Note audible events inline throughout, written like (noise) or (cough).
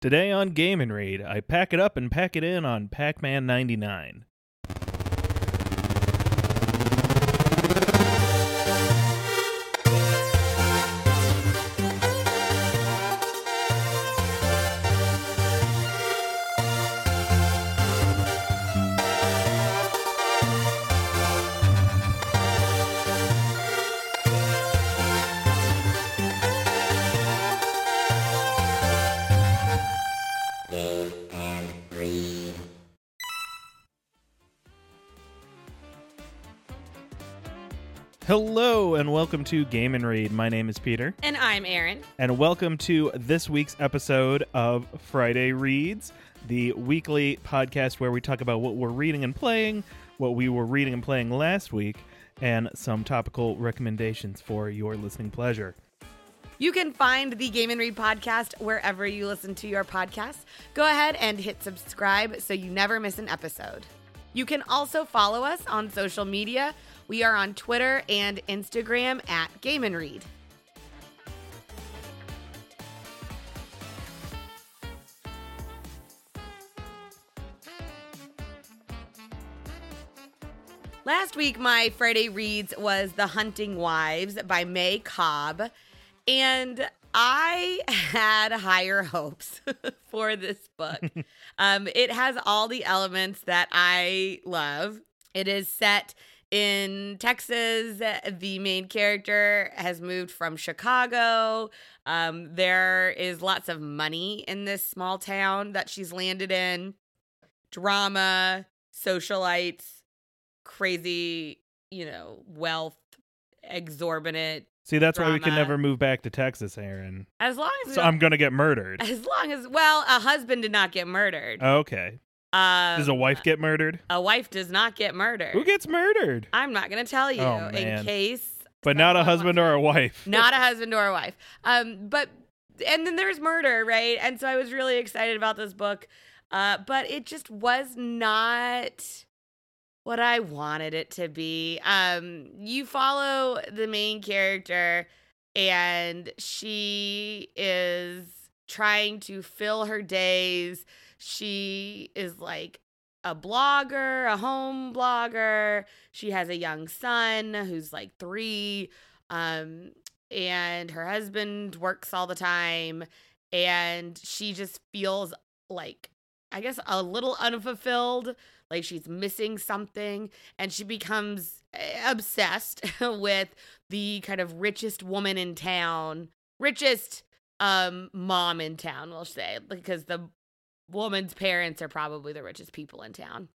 Today on Game and Read, I pack it up and pack it in on Pac Man 99. Hello and welcome to Game and Read. My name is Peter, And I'm Aaron. and welcome to this week's episode of Friday Reads, the weekly podcast where we talk about what we're reading and playing, what we were reading and playing last week, and some topical recommendations for your listening pleasure. You can find the Game and Read podcast wherever you listen to your podcasts. Go ahead and hit subscribe so you never miss an episode. You can also follow us on social media. We are on Twitter and Instagram at Game and Read. Last week, my Friday reads was The Hunting Wives by May Cobb. And I had higher hopes (laughs) for this book. (laughs) um, it has all the elements that I love. It is set in Texas. The main character has moved from Chicago. Um, there is lots of money in this small town that she's landed in. Drama, socialites, crazy, you know, wealth, exorbitant. See, that's why we can never move back to Texas, Aaron. As long as So I'm going to get murdered. (laughs) as long as well, a husband did not get murdered. Okay. Um, Does a wife get murdered? A wife does not get murdered. Who gets murdered? I'm not going to tell you Oh, in case. But not a husband or a (laughs) wife. not a husband or a wife. Um, but and then there's murder, right? And so I was really excited about this book, uh, but it just was not what I wanted it to be. Um, you follow the main character, and she is trying to fill her days. She is like a blogger, a home blogger. She has a young son who's like three. Um, and her husband works all the time. And she just feels like, I guess, a little unfulfilled, like she's missing something. And she becomes eh, obsessed (laughs) with the kind of richest woman in town, richest um mom in town, we'll say, because the woman's parents are probably the richest people in town.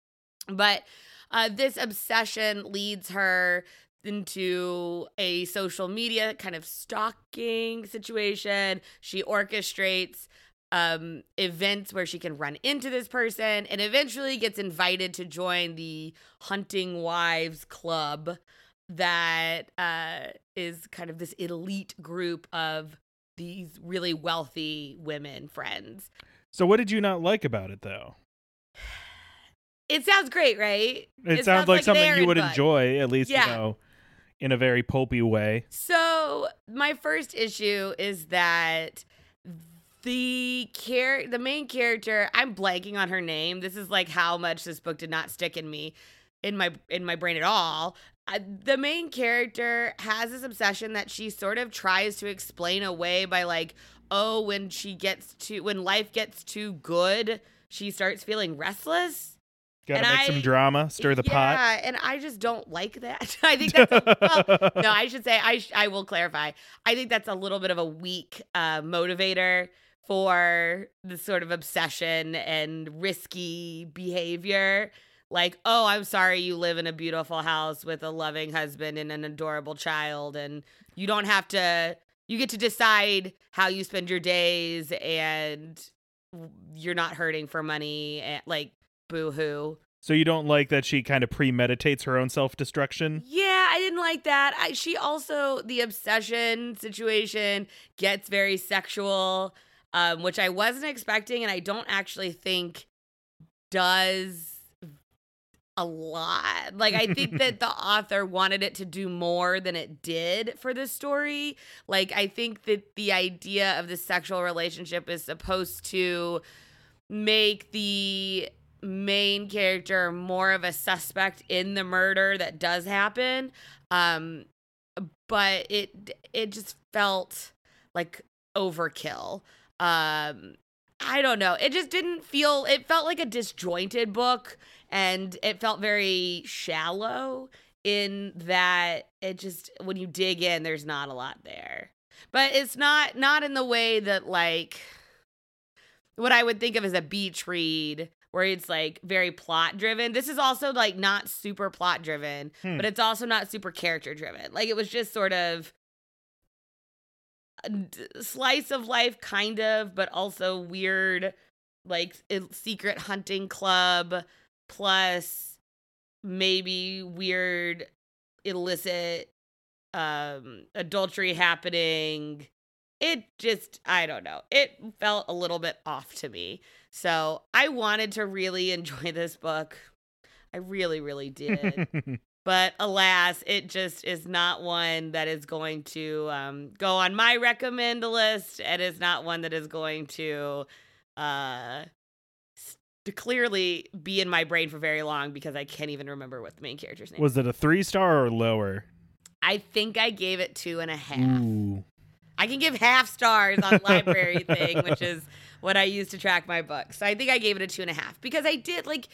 But uh, this obsession leads her into a social media kind of stalking situation. She orchestrates um, events where she can run into this person and eventually gets invited to join the Hunting Wives Club that uh, is kind of this elite group of these really wealthy women friends. So what did you not like about it though? It sounds great, right? It, sounds, like, an something you would book. enjoy, at least Yeah. you know, in a very pulpy way. So my first issue is that the char- the main character, I'm blanking on her name. This is like how much this book did not stick in me, in my in my brain at all. Uh, the main character has this obsession that she sort of tries to explain away by like, oh, when she gets to when life gets too good, she starts feeling restless. Got to And make some I- drama, stir the pot. Yeah, and I just don't like that. (laughs) I think that's a, well, no. I should say I sh- I will clarify. I think that's a little bit of a weak uh, motivator for the sort of obsession and risky behavior. Like, oh, I'm sorry you live in a beautiful house with a loving husband and an adorable child, and you don't have to. You get to decide how you spend your days, and you're not hurting for money. And, like, boo hoo. So you don't like that she kind of premeditates her own self-destruction? Yeah, I didn't like that. I, she also the obsession situation gets very sexual, um, which I wasn't expecting, and I don't actually think does a lot. Like I think that (laughs) the author wanted it to do more than it did for this story. Like I think that the idea of the sexual relationship is supposed to make the main character more of a suspect in the murder that does happen. Um but it it just felt like overkill. Um I don't know. It just didn't feel it felt like a disjointed book and it felt very shallow in that it just when you dig in there's not a lot there. But it's not not in the way that like what I would think of as a beach read where it's like very plot driven. This is also like not super plot driven, Hmm. but it's also not super character driven. Like it was just sort of slice of life kind of, but also weird like secret hunting club plus maybe weird illicit um adultery happening. It just i don't know. It felt a little bit off to me. So i wanted to really (laughs) enjoy this book. I really really did (laughs) but alas it just is not one that is going to um, go on my recommend list and is not one that is going to uh to clearly be in my brain for very long because i can't even remember what the main character's name Was it a three star or lower? i think i gave it two and a half Ooh. i can give half stars on library (laughs) thing which is what i use to track my books so i think i gave it a two and a half because i did like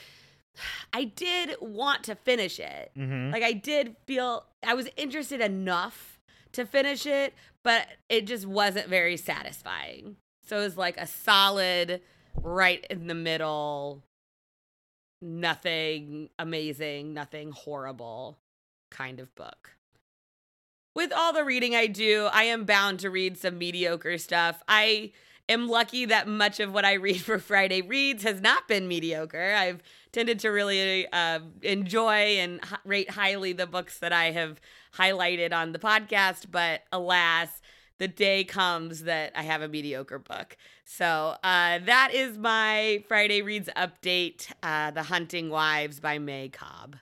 i did want to finish it hmm like I did feel I was interested enough to finish it, but it just wasn't very satisfying. So it was like a solid right in the middle nothing amazing, nothing horrible kind of book. With all the reading I do, I am bound to read some mediocre stuff. I am lucky that much of what I read (laughs) for Friday Reads has not been mediocre. I've tended to really uh, enjoy and h- rate highly the books that I have highlighted on the podcast, but alas, the day comes that I have a mediocre book. So uh, that is my Friday Reads update uh, The Hunting Wives by May Cobb.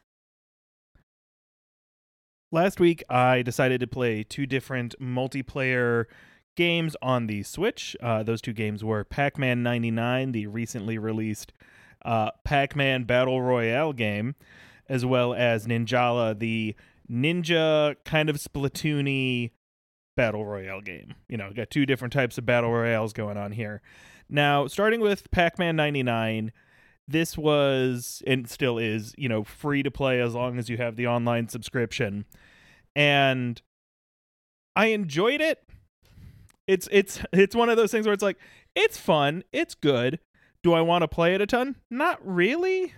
Last week, I decided to play two different multiplayer games on the Switch. Uh, those two games were Pac Man 99, the recently released uh, Pac Man Battle Royale game, as well as Ninjala, the ninja kind of Splatoony Battle Royale game. You know, got two different types of Battle Royales going on here. Now, starting with Pac Man 99 this was and still is you know free to play as long as you have the online subscription and i enjoyed it it's it's it's one of those things where it's like it's fun. It's good. Do i want to play it a ton? Not really.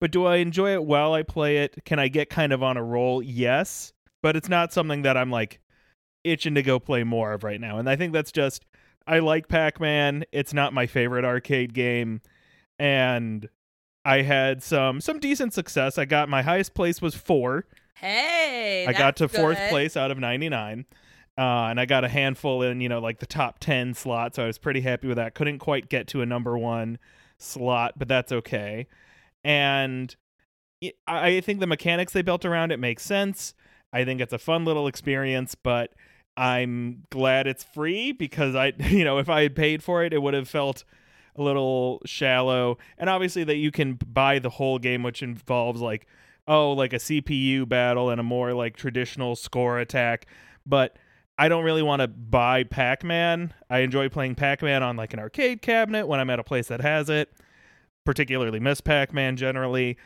But do i enjoy it while i play it? Can i get kind of on a roll? Yes. But it's not something that i'm like itching to go play more of right now. And i think that's just i like pac-man. It's not my favorite arcade game. And I had some some decent success. I got my highest place was four. Hey, I got to good. place out of ninety nine, uh, and I got a handful in you know like the top ten slot. So I was pretty happy with that. Couldn't quite get to a number one slot, but that's okay. And I I think the mechanics they built around it make sense. I think it's a fun little experience, but I'm glad it's free because I (laughs) you know if I had paid for it, it would have felt a little shallow. And obviously that you can buy the whole game, which involves like oh like a CPU battle and a more like traditional score attack, but I don't really want to buy Pac-Man. I enjoy playing Pac-Man on like an arcade cabinet when I'm at a place that has it. Particularly Miss Pac-Man generally.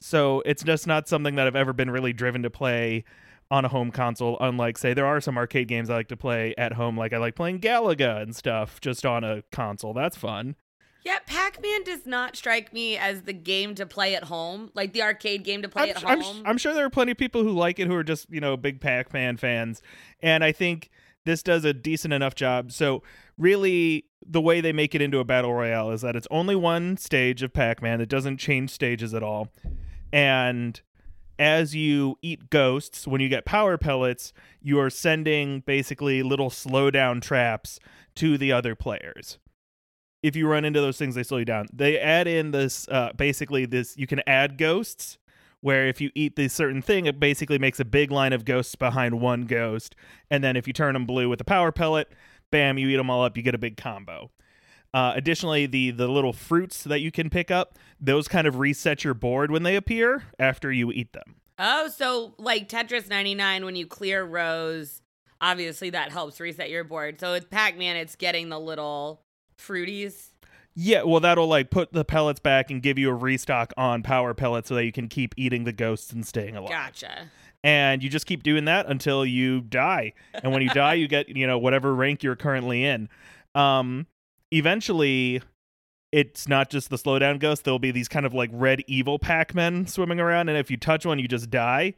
So it's just not something that I've ever been really driven to play on a home console. Unlike say there are some arcade games I like to play at home, like I like playing Galaga and stuff just on a console. That's fun. Yeah, Pac Man does not strike me as the game to play at home, like the arcade game to play I'm, at I'm, home. I'm sure there are plenty of people who like it who are just you know big Pac-Man fans, and I think this does a decent enough job. So really, the way they make it into a battle royale is that it's only one stage of Pac-Man. It doesn't change stages at all, and as you eat ghosts, when you get power pellets, you are sending basically little slowdown traps to the other players. If you run into those things, they slow you down. They add in this uh, basically this you can add ghosts where if you eat this certain thing, it basically makes a big line of ghosts behind one ghost, and then if you turn them blue with a power pellet, bam, you eat them all up, you get a big combo. Uh, additionally, the the little fruits that you can pick up, those kind of reset your board when they appear after you eat them. Oh, so like Tetris 99, when you clear rows, obviously that helps reset your board. So with Pac Man, it's getting the little fruities. Yeah, well, that'll like put the pellets back and give you a restock on power pellets so that you can keep eating the ghosts and staying alive. Gotcha. And you just keep doing that until you die. And when you die, you get (laughs) you know whatever rank you're currently in. Um, eventually, it's not just the slowdown ghost. There'll be these kind of like red evil Pac-Men swimming around, and if you touch one, you just die.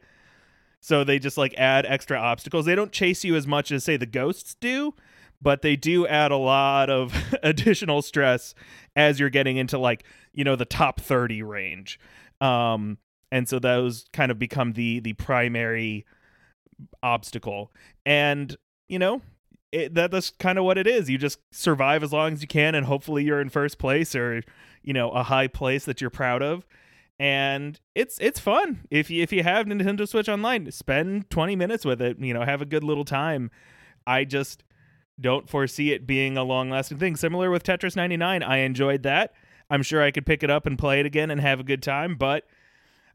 So they just like add extra obstacles. They don't chase you as much as say the ghosts do, but they do add a lot of (laughs) additional stress as you're getting into like you know the top 30 range. Um and so those kind of become the the primary obstacle. And you know it, that, that's kind of what it is. You just survive as long as you can and hopefully you're in first place or you know a high place that you're proud of. And it's it's fun. If you if you have Nintendo Switch online spend 20 minutes with it you know have a good little time. I just don't foresee it being a long lasting thing. Similar with Tetris 99, I enjoyed that. I'm sure I could pick it up and play it again and have a good time, but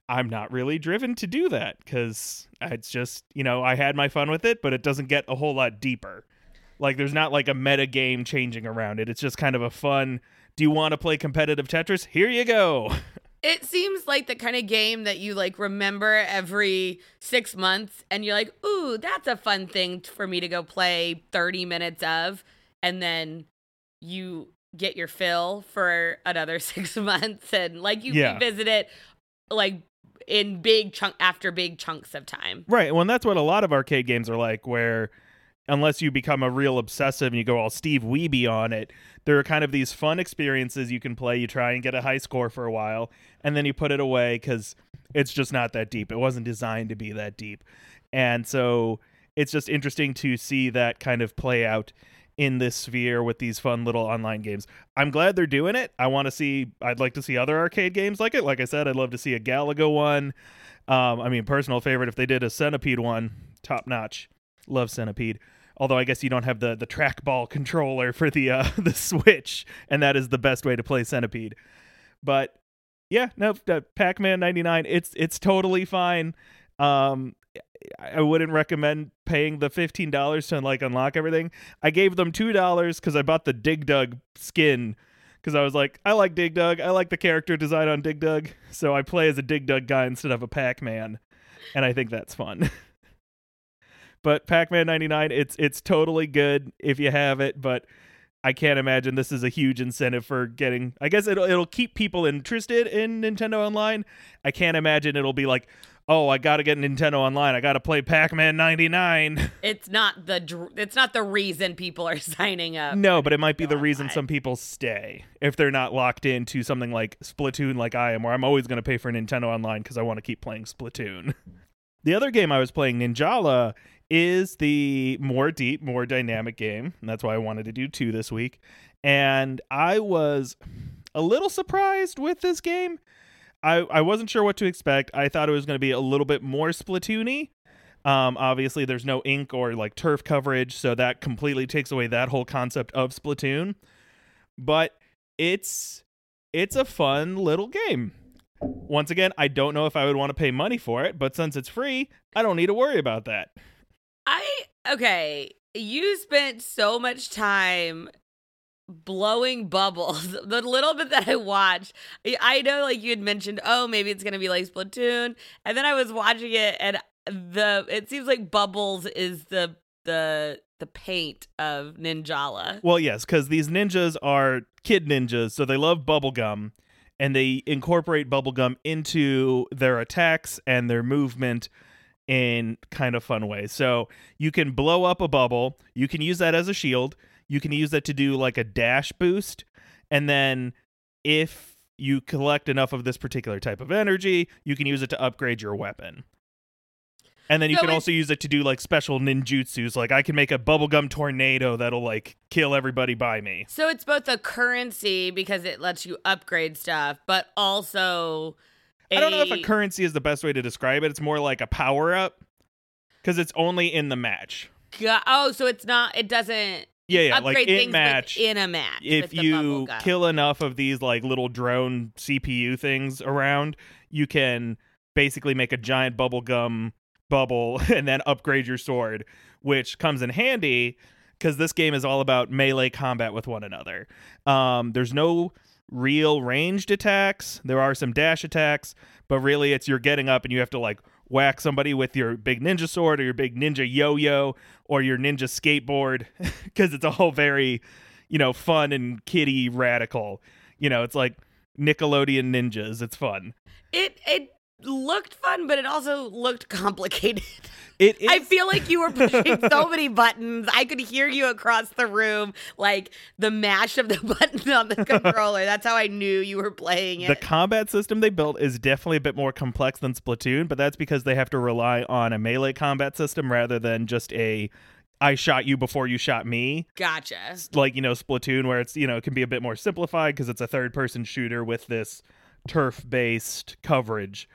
I'm not really driven to do that because it's just, you know, I had my fun with it, but it doesn't get a whole lot deeper. Like, there's not like a meta game changing around it. It's just kind of a fun, do you want to play competitive Tetris? Here you go. (laughs) It seems like the kind of game that you like remember every six months and you're like, ooh, that's a fun thing for me to go play 30 minutes of. And then you get your fill for another (laughs) six months and like you Yeah. revisit it like in big chunk after big chunks of time. Right. Well, and that's what a lot of arcade games are like, where unless you become a real obsessive and you go all Steve Wiebe on it, there are kind of these fun experiences you can play. You try and get a high score for a while, and then you put it away because it's just not that deep. It wasn't designed to be that deep. And so it's just interesting to see that kind of play out in this sphere with these fun little online games. I'm glad they're doing it. I want to see I'd like to see other arcade games like it. Like I said, I'd love to see a Galaga one. Um, I mean, personal favorite if they did a Centipede one, top notch. Love Centipede. Although I guess you don't have the the trackball controller for the uh, (laughs) the Switch, and that is the best way to play Centipede. But yeah, no, uh, Pac-Man '99, it's it's totally fine. Um, I wouldn't recommend paying the fifteen dollars to like unlock everything. I gave them two dollars because I bought the Dig Dug skin because I was like, I like Dig Dug. I like the character design on Dig Dug, so I play as a Dig Dug guy instead of a Pac-Man, and I think that's fun. (laughs) but Pac-Man '99, it's it's totally good if you have it, but I can't imagine this is a huge incentive for getting. I guess it'll it'll keep people interested in Nintendo Online. I can't imagine it'll be like, oh, I got to get Nintendo Online. I got to play Pac-Man '99. (laughs) It's not the it's not the reason people are (laughs) signing up. No, but it might be the Nintendo reason some people stay if they're not locked into something like Splatoon, like I am, where I'm always going to pay for Nintendo Online because I want to keep playing Splatoon. (laughs) The other game I was playing, Ninjala, is the more deep, more dynamic game. And that's why I wanted to do two this week. And I was a little surprised with this game. I, I wasn't sure what to expect. I thought it was going to be a little bit more Splatoony. Um, obviously, there's no ink or like turf coverage, so that completely takes away that whole concept of Splatoon. But it's it's a fun little game. Once again, I don't know if I would want to pay money for it, but since it's free, I don't need to worry about that. I okay. You spent so much time blowing bubbles. (laughs) The little bit that I watched, I- know like you had mentioned, oh, maybe it's gonna be like Splatoon, and then I was watching it, and the it seems like bubbles is the the the paint of Ninjala. Well, yes, because these ninjas are kid ninjas, so they love bubblegum, and they incorporate bubblegum into their attacks and their movement in kind of fun ways. So you can blow up a bubble, you can use that as a shield, you can use that to do like a dash boost, and then if you collect enough of this particular type of energy, you can use it to upgrade your weapon. And then you So can also use it to do like special ninjutsus. Like I can make a bubblegum tornado that'll like kill everybody by me. So it's both a currency because it lets you upgrade stuff, but also I don't know if a currency is the best way to describe it. It's more like a power up because it's only in the match. Go- oh, so it's not. It doesn't Yeah, yeah. upgrade Like in things match, in a match. if you kill enough of these like little drone CPU things around, you can basically make a giant bubblegum bubble (laughs) and then upgrade your sword, which comes in handy because this game is all about melee combat with one another. Um, there's no real ranged attacks. There are some dash attacks, but really it's you're getting up and you have to like whack somebody with your big ninja sword or your big ninja yo-yo or your ninja skateboard (laughs) because it's all very, you know, fun and kiddie radical. You know, it's like Nickelodeon ninjas. It's fun. it it looked fun, but it also looked complicated. It (laughs) is I feel like you were pushing so (laughs) many buttons. I could hear you across the room, like the mash of the (laughs) button on the controller. That's how I knew you were playing it. the combat system they built is definitely a bit more complex than Splatoon, but that's because they have to rely on a melee combat system rather than just a I shot you before you shot me. gotcha. Like, you know, Splatoon where it's, you know, it can be a bit more simplified because it's a third person shooter with this turf based coverage.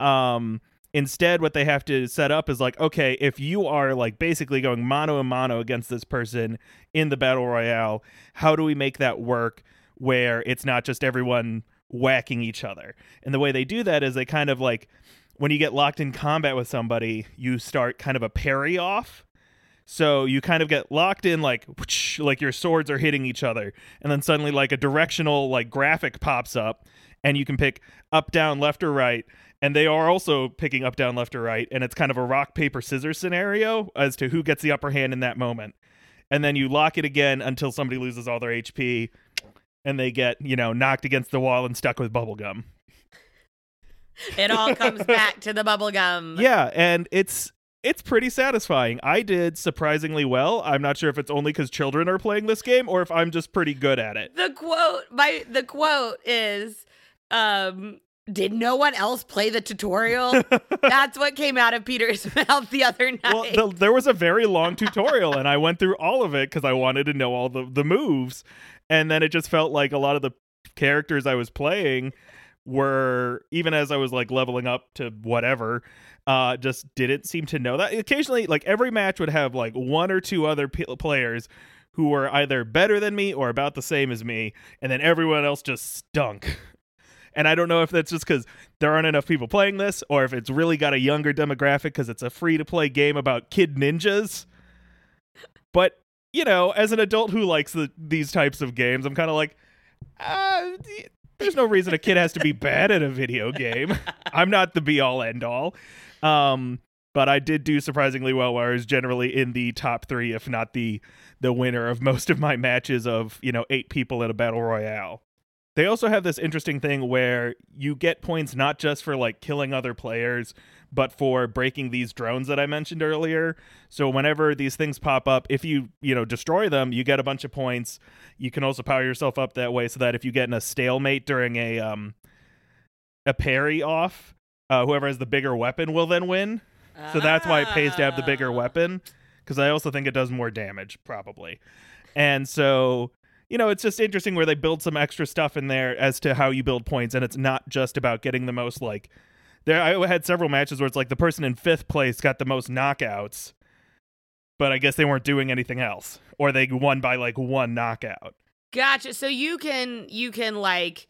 Um instead what they have to set up is like okay if you are like basically going mano a mano against this person in the battle royale how do we make that work where it's not just everyone whacking each other? And the way they do that is they kind of like when you get locked in combat with somebody you start kind of a parry off. So you kind of get locked in like whoosh, like your swords are hitting each other. And then suddenly like a directional like graphic pops up and you can pick up down left or right and they are also picking up down left or right and it's kind of a rock paper scissors scenario as to who gets the upper hand in that moment. And then you lock it again until somebody loses all their hp and they get you know knocked against the wall and stuck with bubblegum It all (laughs) comes back to the bubble gum. yeah and it's it's pretty satisfying. I did surprisingly well. I'm not sure if it's only because children are playing this game or if i'm just pretty good at it. The quote, my the quote is, um, "Did no one else play the tutorial?" (laughs) That's what came out of Peter's (laughs) mouth the other night. well the, there was a very long tutorial and i went through all of it because i wanted to know all the, the moves and then it just felt like a lot of the characters i was playing were even as i was like leveling up to whatever uh just didn't seem to know that occasionally like every match would have like one or two other p- players who were either better than me or about the same as me and then everyone else just stunk and I don't know if that's just because there aren't enough people playing this, or if it's really got a younger demographic because it's a free to play game about kid ninjas. But you know, as an adult who likes the, these types of games, I'm kind of like, uh, there's no reason a kid has to be bad at a video game. I'm not the be all end all. Um, but I did do surprisingly well, where I was generally in the top three, if not the the winner of most of my matches of you know eight people in a battle royale. They also have this interesting thing where you get points not just for like killing other players, but for breaking these drones that I mentioned earlier. So whenever these things pop up, if you, you know, destroy them, you get a bunch of points. You can also power yourself up that way so that if you get in a stalemate during a um a parry off, uh, whoever has the bigger weapon will then win. So that's why it pays to have the bigger Ah. weapon because I also think it does more damage probably. And so, you know, it's just interesting where they build some extra stuff in there as to how you build points and it's not just about getting the most like there I had several matches where it's like the person in 5th place got the most knockouts. But I guess they weren't doing anything else or they won by like one knockout. Gotcha. So you can you can like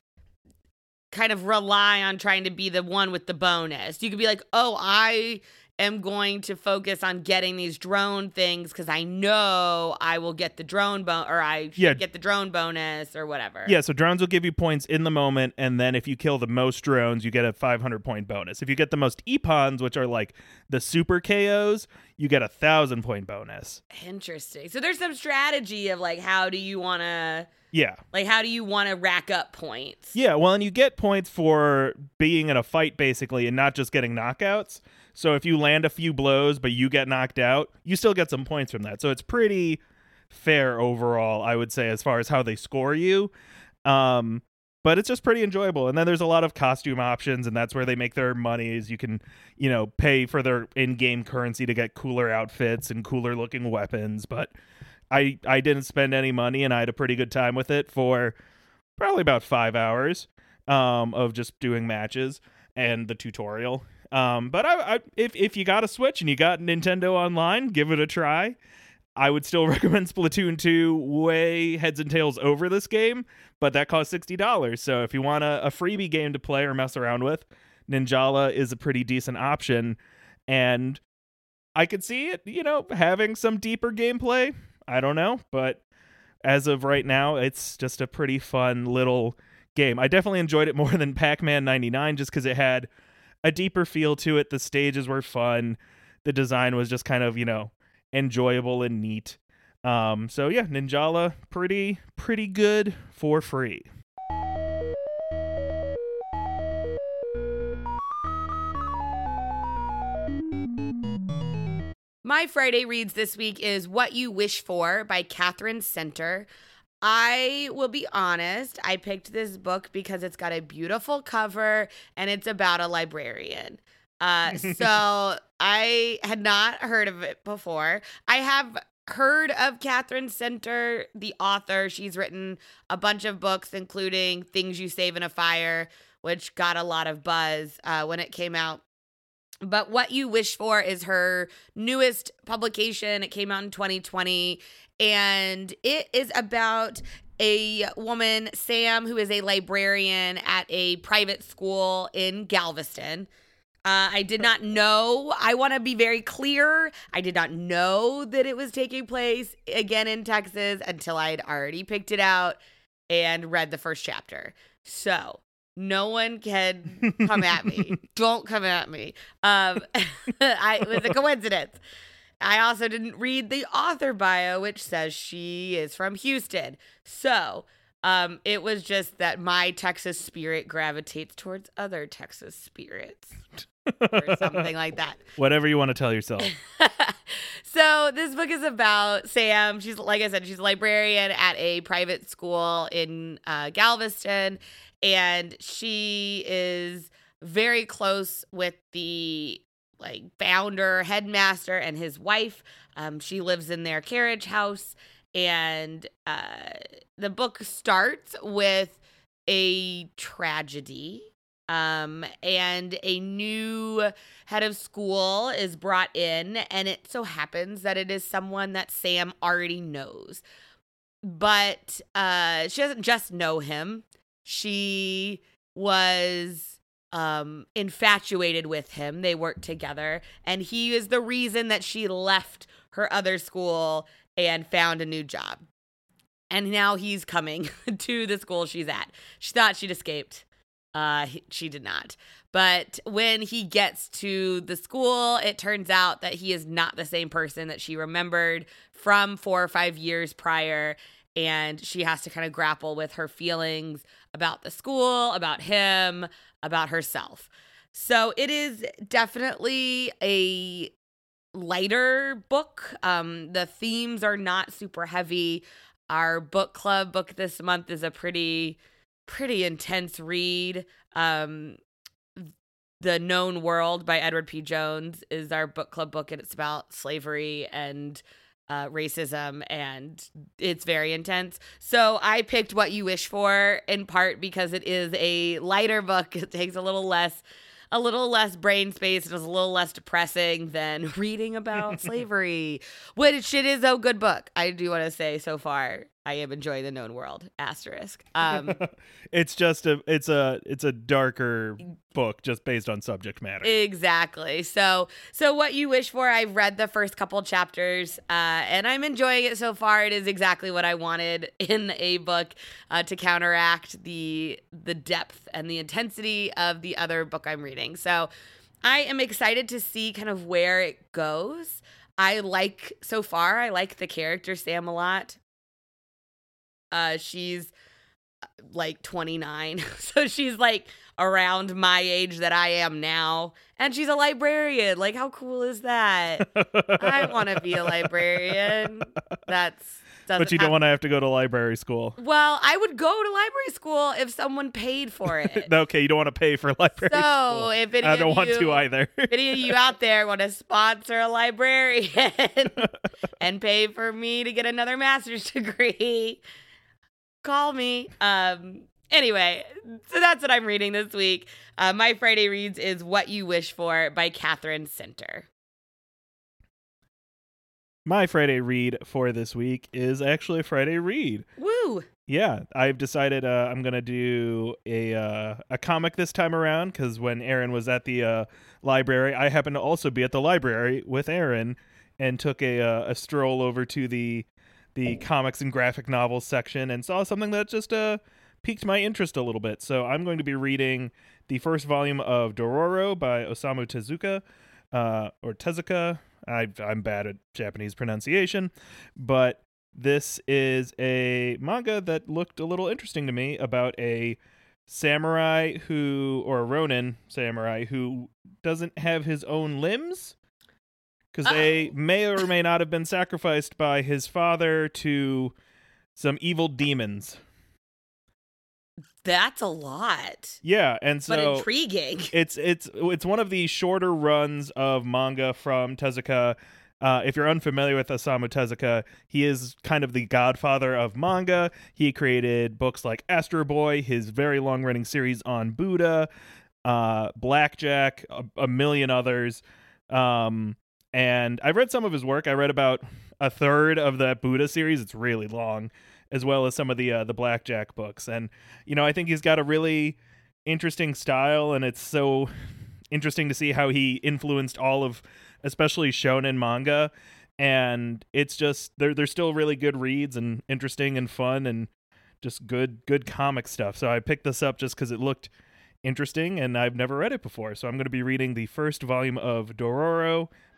kind of rely on trying to be the one with the bonus. You could be like, "Oh, I am going to focus on getting these drone things because I know I will get the drone bon or I Yeah. get the drone bonus or whatever." Yeah, so drones will give you points in the moment, and then if you kill the most drones, you get a 500 point bonus. If you get the most ippons, which are like the super KOs, you get a thousand point bonus. Interesting. So there's some strategy of like how do you want to Yeah, like how do you want to rack up points? yeah. Well, and you get points for being in a fight basically, and not just getting knockouts. So if you land a few blows but you get knocked out, you still get some points from that. So it's pretty fair overall, I would say, as far as how they score you. Um, but it's just pretty enjoyable. And then there's a lot of costume options, and that's where they make their money. Is you can, you know, pay for their in-game currency to get cooler outfits and cooler looking weapons. But I I didn't spend any money, and I had a pretty good time with it for probably about five hours um, of just doing matches and the tutorial. Um, but I, I, if if you got a Switch and you got Nintendo Online, give it a try. I would still (laughs) recommend Splatoon 2 way heads and tails over this game, but that costs $60. So if you want a, a freebie game to play or mess around with, Ninjala is a pretty decent option. And I could see it, you know, having some deeper gameplay. I don't know, but as of right now, it's just a pretty fun little game. I definitely enjoyed it more (laughs) than Pac Man 99 just because it had a deeper feel to it. The stages were fun. The design was just kind of, you know, enjoyable and neat. Um, so yeah, Ninjala, pretty pretty good for free. My Friday reads this week is What You Wish For by Katherine Center. I will be honest, I picked this book because it's got a beautiful cover and it's about a librarian. Uh, (laughs) so I had not heard of it before. I have heard of Katherine Center, the author. She's written a bunch of books, including Things You Save in a Fire, which got a lot of buzz uh, when it came out. But What You Wish For is her newest publication. It came out in 2020, and it is about a woman, Sam, who is a librarian at a private school in Galveston. Uh, I did not know. I want to be very clear. I did not know that it was taking place again in Texas until I had already picked it out and read the first chapter. So no one can come at me. (laughs) Don't come at me. Um, (laughs) I, it was a coincidence. I also didn't read the author bio, which says she is from Houston. So um, it was just that my Texas spirit gravitates towards other Texas spirits or something like that. (laughs) Whatever you want to tell yourself. (laughs) so this book is about Sam. She's like I said, she's a librarian at a private school in uh, Galveston, and she is very close with the like founder, headmaster, and his wife. Um, she lives in their carriage house, and uh, the book starts with a tragedy um, and a new head of school is brought in, and it so happens that it is someone that Sam already knows. But uh, she doesn't just know him, she was um, infatuated with him. They worked together, and he is the reason that she left her other school and found a new job. And now he's coming (laughs) to the school she's at. She thought she'd escaped uh, she did not. But when he gets to the school, it turns out that he is not the same person that she remembered from four or five years prior. And she has to kind of grapple with her feelings about the school, about him, about herself. So it is definitely a lighter book. Um, the themes are not super heavy. Our book club book this month is a pretty pretty intense read. Um, the Known World by Edward P. Jones is our book club book, and it's about slavery and uh, racism, and it's very intense. So I picked What You Wish For in part because it is a lighter book. (laughs) It takes a little less a little less brain space and is a little less depressing than (laughs) reading about (laughs) slavery, which it is a good book. I do want to say so far. I am enjoying the known world. Asterisk. (laughs) Um, it's just a it's a it's a darker book just based on subject matter. Exactly. So so what you wish for? I've read the first couple chapters, uh, and I'm enjoying it so far. It is exactly what I wanted (laughs) in a book uh, to counteract the the depth and the intensity of the other book I'm reading. So I am excited to see kind of where it goes. I like so far. I like the character Sam a lot. Uh, she's uh, like 29. (laughs) so she's like around my age that I am now. And she's a librarian. Like, how cool is that? I want to be a librarian. That's doesn't but you don't want to have to go to library school. Well, I would go to library school if someone paid for (laughs) it. okay, you don't want to pay for library so school. if any I don't want you, to either. if any of you (laughs) out there want to sponsor a librarian and pay for me to get another master's degree, call me. Um. Anyway, so that's what I'm reading this week. Uh, my Friday reads is "What You Wish For" by Katherine Center. My Friday read for this week is actually a Friday read. Woo! Yeah, I've decided uh, I'm gonna do a uh, a comic this time around because when Aaron was at the uh, library, I happened to also be at the library with Aaron and took a uh, a stroll over to the the comics and graphic novels section and saw something that just uh piqued my interest a little bit. So I'm going to be reading the first volume of Dororo by Osamu Tezuka uh, or Tezuka. I, I'm bad at Japanese pronunciation, but this is a manga that looked a little interesting to me about a samurai who, or a Ronin samurai who doesn't have his own limbs because they may or may not have been sacrificed by his father to some evil demons. That's a lot, Yeah, and but so intriguing. (laughs) it's it's it's one of the shorter runs of manga from Tezuka. Uh, if you're unfamiliar with Osamu Tezuka, he is kind of the godfather of manga. He created books like Astro Boy, his very long running series on Buddha, uh, Blackjack, a, a million others. Um, and I've read some of his work. I read about a third of that Buddha series. It's really long, as well as some of the uh, the Blackjack books. And you know, I think he's got a really interesting style, and it's so interesting to see how he influenced all of, especially shonen manga. And it's just they're they're still really good reads and interesting and fun and just good good comic stuff. So I picked this up just because it looked interesting and I've never read it before. So I'm going to be reading the first volume of Dororo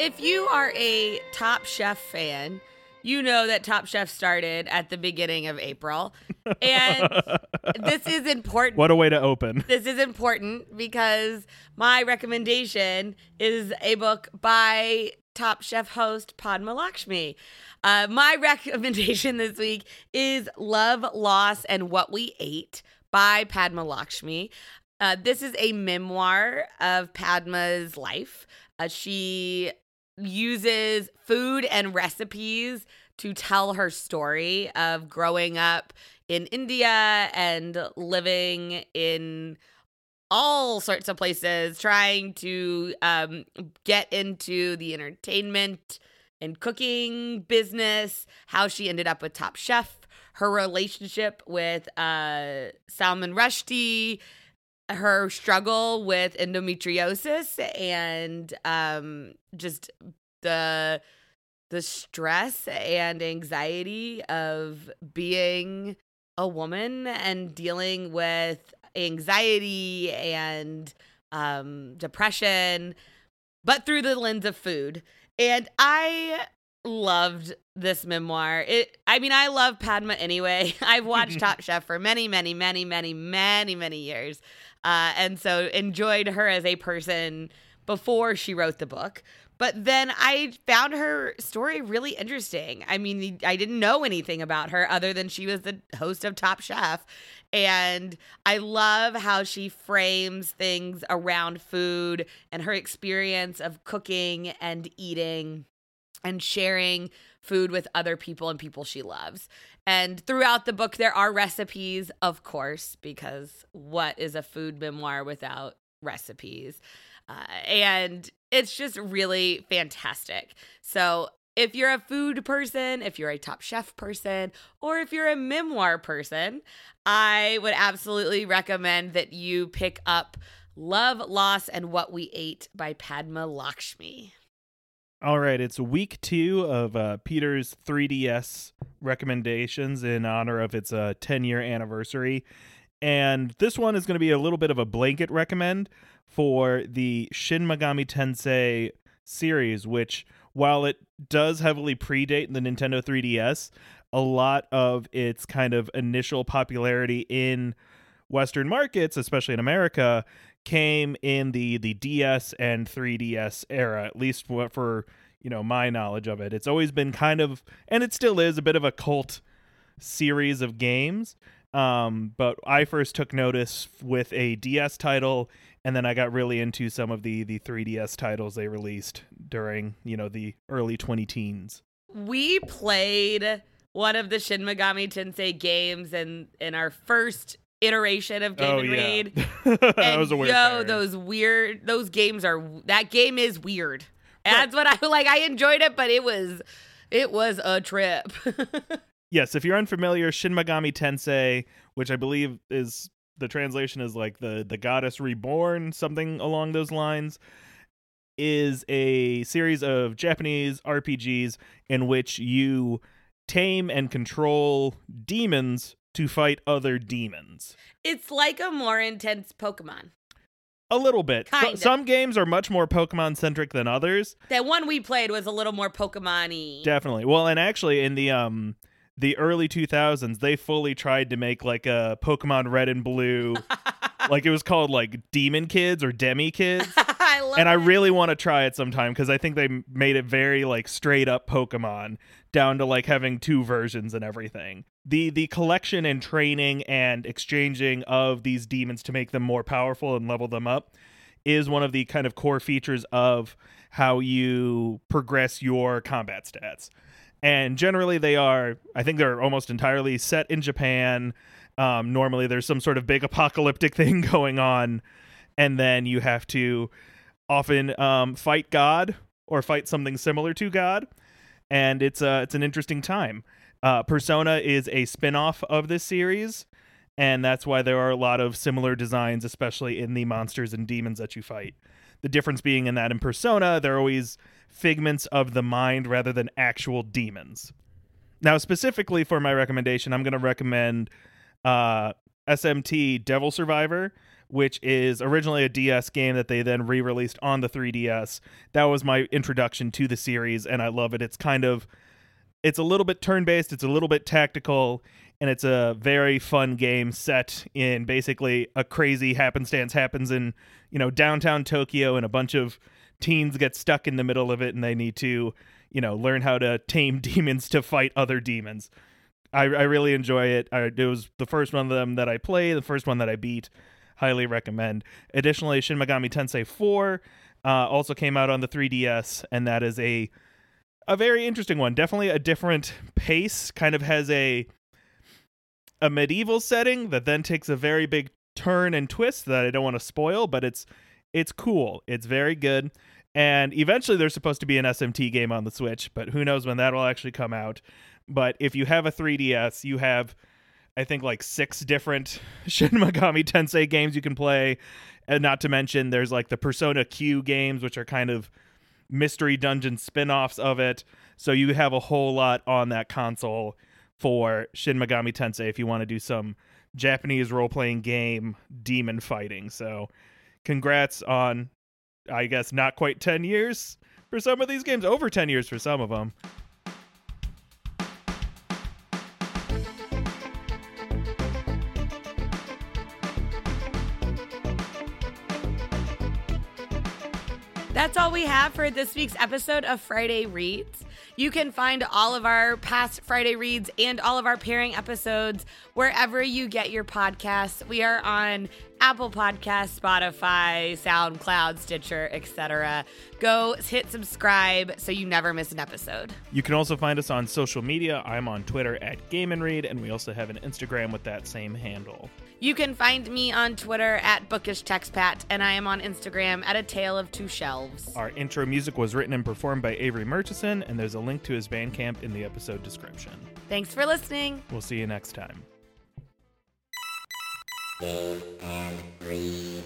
If you are a Top Chef fan, you know that Top Chef started at the beginning of April. And (laughs) this is important. What a way to open. (laughs) This is important because my recommendation is a book by Top Chef host Padma Lakshmi. Uh, my (laughs) recommendation this week is Love, Loss, and What We Ate by Padma Lakshmi. Uh, this is a memoir of Padma's life. Uh, she uses food and recipes to tell her story of growing up in India and living in all sorts of places, trying to um, get into the entertainment and cooking business, how she ended up with Top Chef, her relationship with uh, Salman Rushdie, her struggle with endometriosis, and um, just the the stress and anxiety of being a woman and dealing with anxiety and um, depression, but through the lens of food. And I loved this memoir. It I mean I love Padma anyway. (laughs) I've watched (laughs) Top Chef for many many many many many many years. Uh and so enjoyed her as a person before she wrote the book. But then I found her story really interesting. I mean, I didn't know anything about her other than she was the host of Top Chef. And I love how she frames things around food and her experience of cooking and eating and sharing food with other people and people she loves. And throughout the book, there are recipes, of course, because what is a food memoir without recipes? Uh, and it's just really fantastic. So, if you're a food person, if you're a top chef person, or if you're a memoir person, I would absolutely recommend that you pick up Love, Loss, and What We Ate by Padma Lakshmi. All right, it's week two of uh, Peter's 3DS recommendations in honor of its uh, 10 year anniversary. And this one is going to be a little bit of a blanket recommend for the Shin Megami Tensei series, which, while it does heavily predate the Nintendo 3DS, a lot of its kind of initial popularity in Western markets, especially in America, came in the the DS and 3DS era, at least for, you know my knowledge of it. It's always been kind of, and it still is a bit of a cult series of games. Um, but I first took notice with a DS title, and then I got really into some of the the 3DS titles they released during you know the early 20 teens. We played one of the Shin Megami Tensei games in in our first iteration of Game oh and yeah, Read. (laughs) that was a weird. yo, those weird those games are that game is weird. That's what I (laughs) like. I enjoyed it, but it was it was a trip. (laughs) Yes, if you're unfamiliar, Shin Megami Tensei, which I believe is the translation is like the the goddess reborn, something along those lines, is a series of Japanese RPGs in which you tame and control demons to fight other demons. it's like a more intense Pokemon. A little bit. So- some games are much more Pokemon centric than others. That one we played was a little more Pokemon-y. Definitely. Well, and actually in the um the early 2000s, they fully tried to make like a Pokemon Red and Blue, (laughs) like it was called like Demon Kids or Demi Kids. (laughs) I love and I really want to try it sometime because I think they made it very like straight up Pokemon, down to like having two versions and everything. The the collection and training and exchanging of these demons to make them more powerful and level them up is one of the kind of core features of how you progress your combat stats. And generally, they are, I think they're almost entirely set in Japan. Um, normally, there's some sort of big apocalyptic (laughs) thing going on, and then you have to often um, fight God or fight something similar to God. And it's, uh, it's an interesting time. Uh, Persona is a spin off of this series, and that's why there are a lot of similar designs, especially in the monsters and demons that you fight. The difference being in that in Persona, they're always figments of the mind rather than actual demons. Now, specifically for my recommendation, I'm going to recommend uh, SMT Devil Survivor, which is originally a DS game that they then re released on the 3DS. That was my introduction to the series, and I love it. It's kind of. It's a little bit turn based, it's a little bit tactical, and it's a very fun game set in basically a crazy happenstance happens in, you know, downtown Tokyo and a bunch of teens get stuck in the middle of it and they need to, you know, learn how to tame (laughs) demons to fight other demons. I, I really enjoy it. I, it was the first one of them that I play, the first one that I beat. Highly recommend. Additionally, Shin Megami Tensei 4 uh, also came out on the 3DS, and that is a a very interesting one. Definitely a different pace. Kind of has a a medieval setting that then takes a very big turn and twist that I don't want to spoil, but it's it's cool. It's very good. And eventually there's supposed to be an SMT game on the Switch, but who knows when that'll actually come out. But if you have a 3DS, you have I think like six different (laughs) Shin Megami Tensei games you can play. And not to mention there's like the Persona Q games which are kind of mystery dungeon spin-offs of it. So you have a whole lot on that console for Shin Megami Tensei if you want to do some Japanese role-playing game demon fighting. So congrats on I guess not quite 10 years for some of these games, over 10 years for some of them. Have for this week's episode of Friday Reads. You can find all of our past Friday Reads and all of our pairing episodes wherever you get your podcasts. We are on Apple Podcasts, Spotify, SoundCloud, Stitcher, etc. Go hit subscribe so you never miss an episode. You can also find us on social media. I'm on Twitter at Game and Read, and we also have an Instagram with that same handle. You can find me on Twitter at Bookish Textpat, and I am on Instagram at A Tale of Two Shelves. Our intro music was written and performed by Avery Murchison, and there's a link to his Bandcamp in the episode description. Thanks for listening. We'll see you next time. And read.